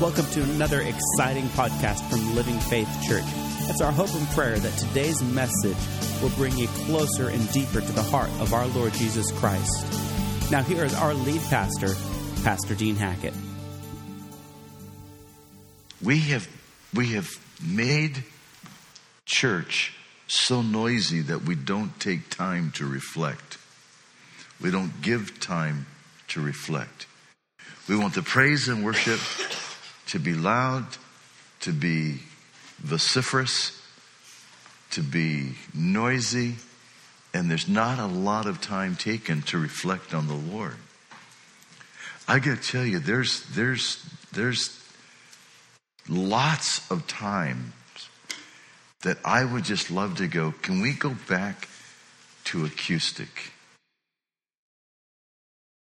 Welcome to another exciting podcast from Living Faith Church. It's our hope and prayer that today's message will bring you closer and deeper to the heart of our Lord Jesus Christ. Now, here is our lead pastor, Pastor Dean Hackett. We have, we have made church so noisy that we don't take time to reflect. We don't give time to reflect. We want the praise and worship to be loud, to be vociferous, to be noisy, and there's not a lot of time taken to reflect on the Lord. I got to tell you, there's there's there's lots of times that I would just love to go. Can we go back to acoustic?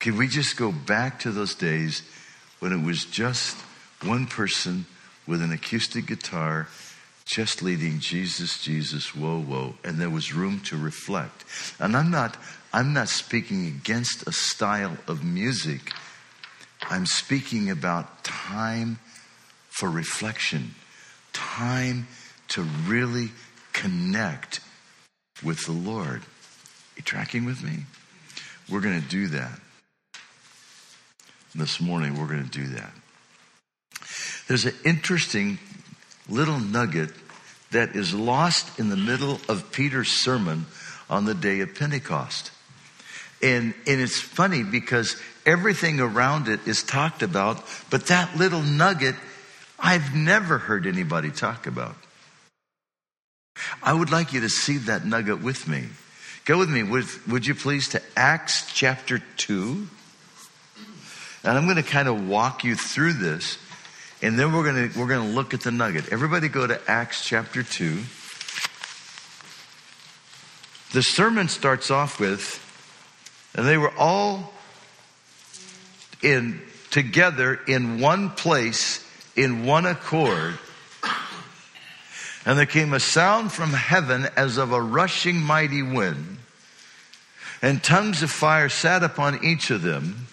Can we just go back to those days when it was just one person with an acoustic guitar just leading Jesus, Jesus, whoa, whoa, and there was room to reflect. And I'm not, I'm not speaking against a style of music. I'm speaking about time for reflection, time to really connect with the Lord. You tracking with me? We're going to do that. This morning, we're going to do that. There's an interesting little nugget that is lost in the middle of Peter's sermon on the day of Pentecost. And, and it's funny because everything around it is talked about, but that little nugget I've never heard anybody talk about. I would like you to see that nugget with me. Go with me, would, would you please, to Acts chapter 2. And I'm going to kind of walk you through this. And then we're going to, we're going to look at the nugget. Everybody go to Acts chapter 2. The sermon starts off with, and they were all in together in one place in one accord. And there came a sound from heaven as of a rushing mighty wind, and tongues of fire sat upon each of them.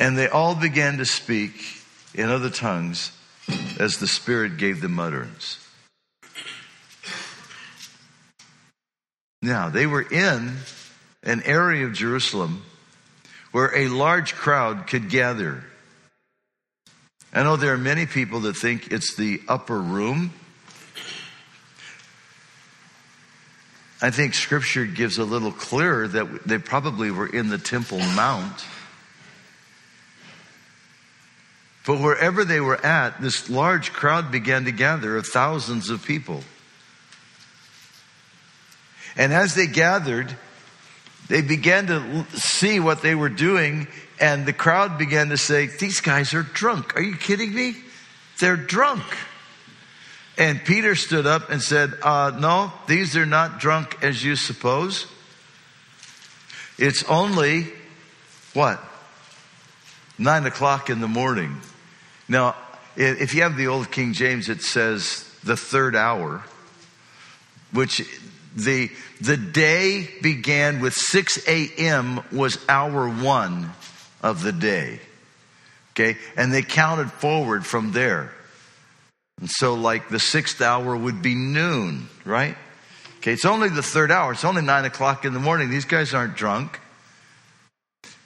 And they all began to speak in other tongues as the Spirit gave them utterance. Now, they were in an area of Jerusalem where a large crowd could gather. I know there are many people that think it's the upper room. I think scripture gives a little clearer that they probably were in the Temple Mount. But wherever they were at, this large crowd began to gather of thousands of people. And as they gathered, they began to see what they were doing, and the crowd began to say, These guys are drunk. Are you kidding me? They're drunk. And Peter stood up and said, uh, No, these are not drunk as you suppose. It's only what? Nine o'clock in the morning. Now, if you have the old King James, it says the third hour, which the, the day began with 6 a.m. was hour one of the day. Okay. And they counted forward from there. And so like the sixth hour would be noon, right? Okay. It's only the third hour. It's only nine o'clock in the morning. These guys aren't drunk.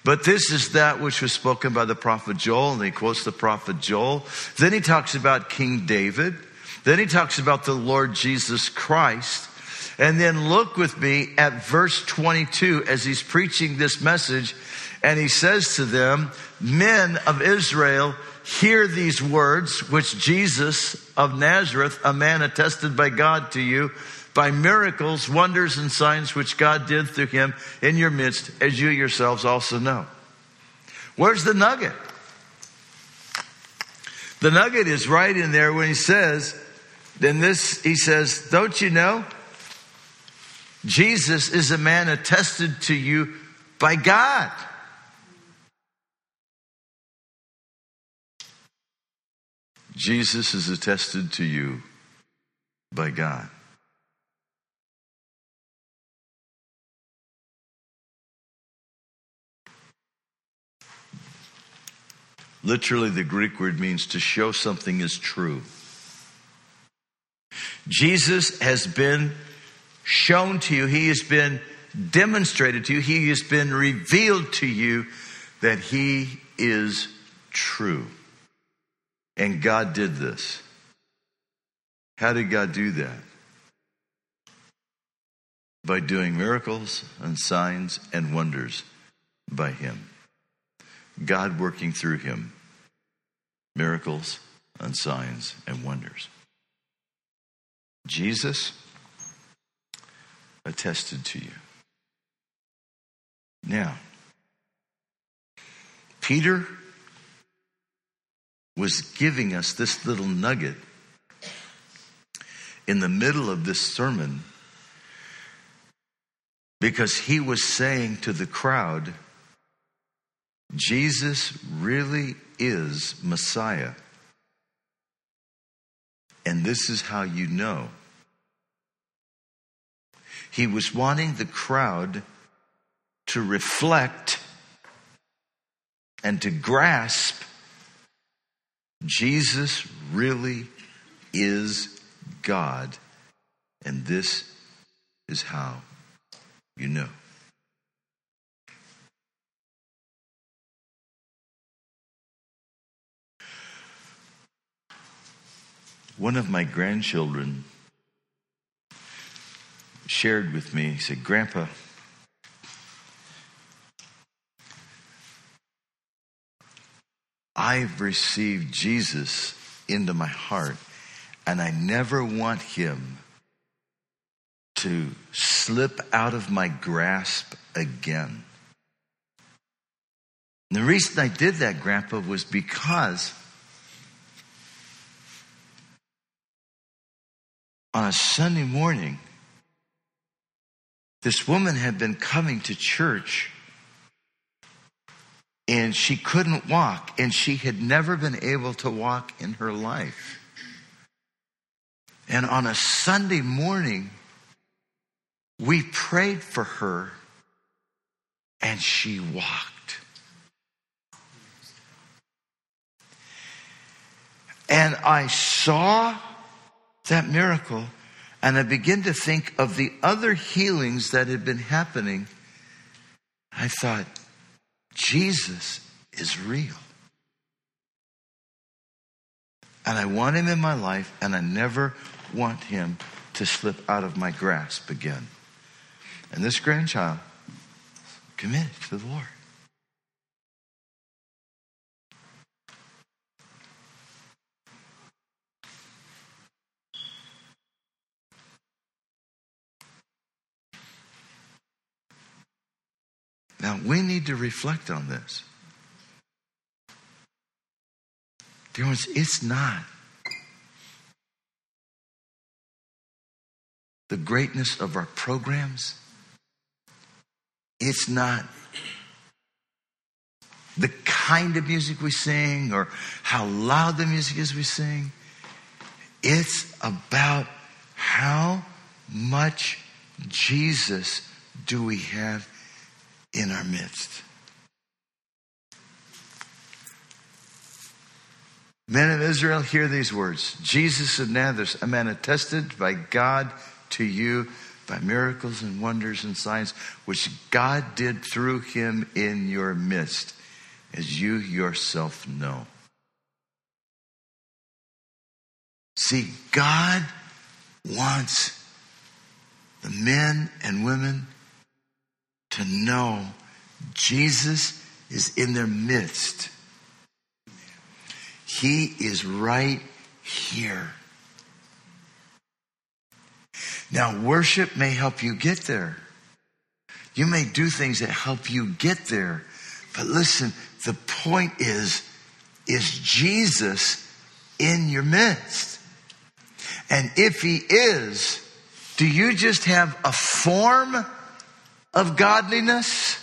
But this is that which was spoken by the prophet Joel, and he quotes the prophet Joel. Then he talks about King David. Then he talks about the Lord Jesus Christ. And then look with me at verse 22 as he's preaching this message. And he says to them, Men of Israel, hear these words which Jesus of Nazareth, a man attested by God to you by miracles, wonders, and signs which God did through him in your midst, as you yourselves also know. Where's the nugget? The nugget is right in there when he says, then this, he says, don't you know? Jesus is a man attested to you by God. Jesus is attested to you by God. Literally, the Greek word means to show something is true. Jesus has been shown to you, He has been demonstrated to you, He has been revealed to you that He is true. And God did this. How did God do that? By doing miracles and signs and wonders by Him. God working through Him. Miracles and signs and wonders. Jesus attested to you. Now, Peter was giving us this little nugget in the middle of this sermon because he was saying to the crowd, Jesus really is Messiah. And this is how you know. He was wanting the crowd to reflect and to grasp Jesus really is God, and this is how you know. One of my grandchildren shared with me, he said, Grandpa, I've received Jesus into my heart, and I never want him to slip out of my grasp again. And the reason I did that, Grandpa, was because on a Sunday morning, this woman had been coming to church and she couldn't walk, and she had never been able to walk in her life. And on a Sunday morning, we prayed for her, and she walked. And I saw that miracle, and I began to think of the other healings that had been happening. I thought, Jesus is real. And I want him in my life, and I never want him to slip out of my grasp again. And this grandchild committed to the Lord. Now, we need to reflect on this. Dear ones, it's not the greatness of our programs. It's not the kind of music we sing or how loud the music is we sing. It's about how much Jesus do we have in our midst. Men of Israel, hear these words Jesus of Nazareth, a man attested by God to you by miracles and wonders and signs which God did through him in your midst, as you yourself know. See, God wants the men and women to know Jesus is in their midst. He is right here. Now, worship may help you get there. You may do things that help you get there. But listen, the point is, is Jesus in your midst? And if he is, do you just have a form of godliness?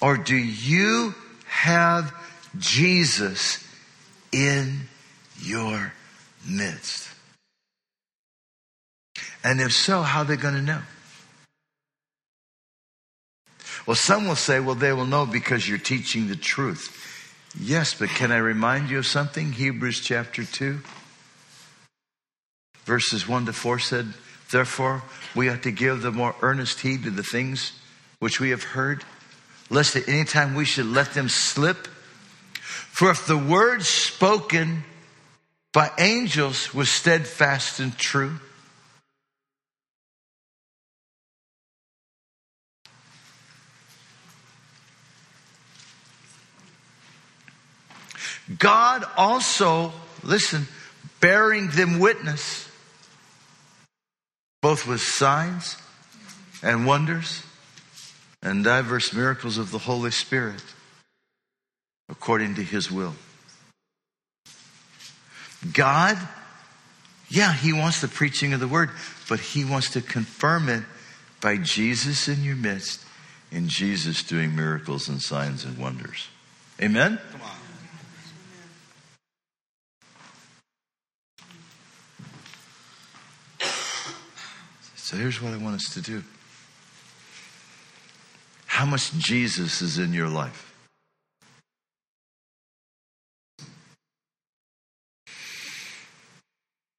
Or do you have Jesus in your midst? And if so, how are they going to know? Well, some will say, well, they will know because you're teaching the truth. Yes, but can I remind you of something? Hebrews chapter 2, verses 1 to 4 said, Therefore, we ought to give the more earnest heed to the things which we have heard, lest at any time we should let them slip. For if the word spoken by angels was steadfast and true, God also, listen, bearing them witness, both with signs and wonders and diverse miracles of the Holy Spirit, according to his will. God, yeah, he wants the preaching of the word, but he wants to confirm it by Jesus in your midst and Jesus doing miracles and signs and wonders. Amen? So here's what I want us to do. How much Jesus is in your life?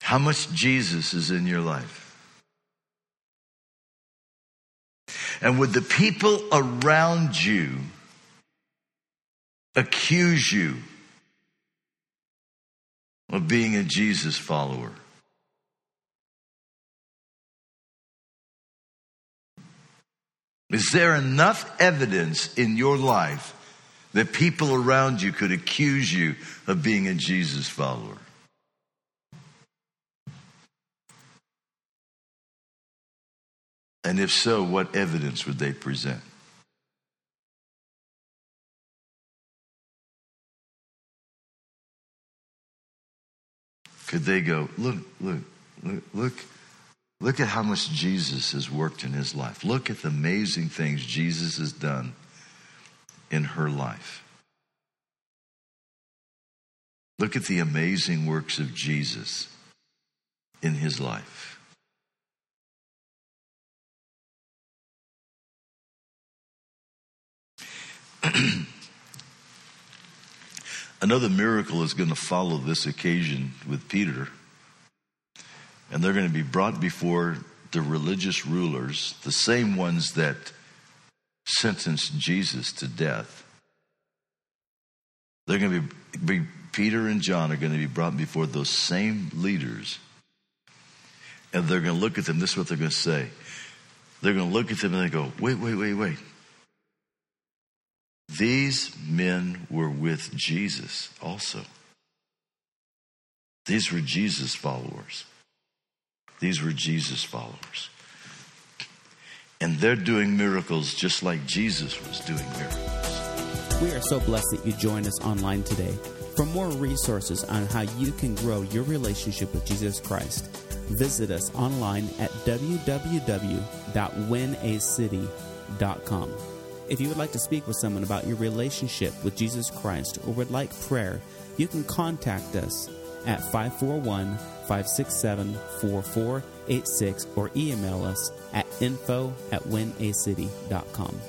How much Jesus is in your life? And would the people around you accuse you of being a Jesus follower? Is there enough evidence in your life that people around you could accuse you of being a Jesus follower? And if so, what evidence would they present? Could they go, look, look, look, look, look at how much Jesus has worked in his life. Look at the amazing things Jesus has done in her life. Look at the amazing works of Jesus in his life. Another miracle is going to follow this occasion with Peter. And they're going to be brought before the religious rulers, the same ones that sentenced Jesus to death. They're going to be, be Peter and John are going to be brought before those same leaders. And they're going to look at them. This is what they're going to say. They're going to look at them and they go, wait, wait, wait, wait. These men were with Jesus also. These were Jesus followers. These were Jesus followers. And they're doing miracles just like Jesus was doing miracles. We are so blessed that you joined us online today. For more resources on how you can grow your relationship with Jesus Christ, visit us online at www.winacity.com. If you would like to speak with someone about your relationship with Jesus Christ or would like prayer, you can contact us at 541 567 4486 or email us at info at winacity.com.